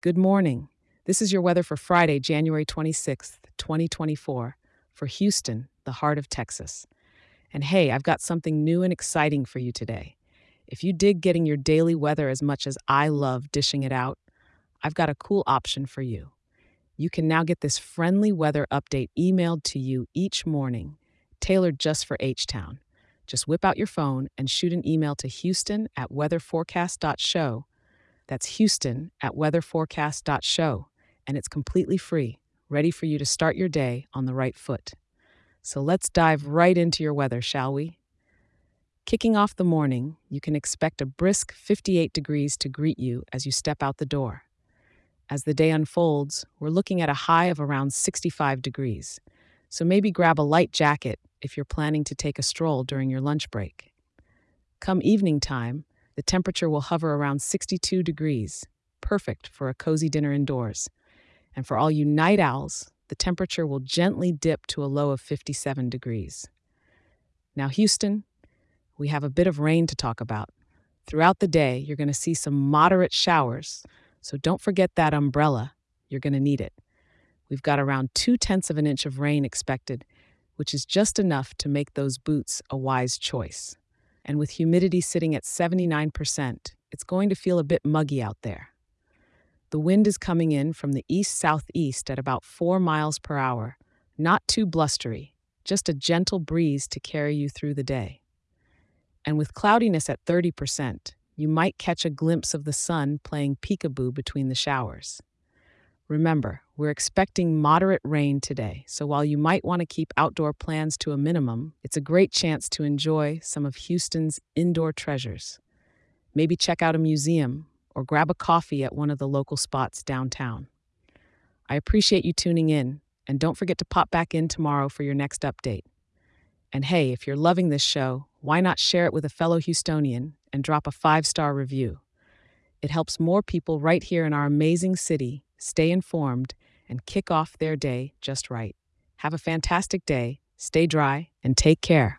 Good morning. This is your weather for Friday, January 26th, 2024, for Houston, the heart of Texas. And hey, I've got something new and exciting for you today. If you dig getting your daily weather as much as I love dishing it out, I've got a cool option for you. You can now get this friendly weather update emailed to you each morning, tailored just for H Town. Just whip out your phone and shoot an email to Houston at weatherforecast.show. That's Houston at weatherforecast.show, and it's completely free, ready for you to start your day on the right foot. So let's dive right into your weather, shall we? Kicking off the morning, you can expect a brisk 58 degrees to greet you as you step out the door. As the day unfolds, we're looking at a high of around 65 degrees, so maybe grab a light jacket if you're planning to take a stroll during your lunch break. Come evening time, the temperature will hover around 62 degrees, perfect for a cozy dinner indoors. And for all you night owls, the temperature will gently dip to a low of 57 degrees. Now, Houston, we have a bit of rain to talk about. Throughout the day, you're going to see some moderate showers, so don't forget that umbrella. You're going to need it. We've got around two tenths of an inch of rain expected, which is just enough to make those boots a wise choice. And with humidity sitting at 79%, it's going to feel a bit muggy out there. The wind is coming in from the east southeast at about 4 miles per hour, not too blustery, just a gentle breeze to carry you through the day. And with cloudiness at 30%, you might catch a glimpse of the sun playing peekaboo between the showers. Remember, we're expecting moderate rain today, so while you might want to keep outdoor plans to a minimum, it's a great chance to enjoy some of Houston's indoor treasures. Maybe check out a museum or grab a coffee at one of the local spots downtown. I appreciate you tuning in, and don't forget to pop back in tomorrow for your next update. And hey, if you're loving this show, why not share it with a fellow Houstonian and drop a five star review? It helps more people right here in our amazing city stay informed and kick off their day just right. Have a fantastic day, stay dry, and take care.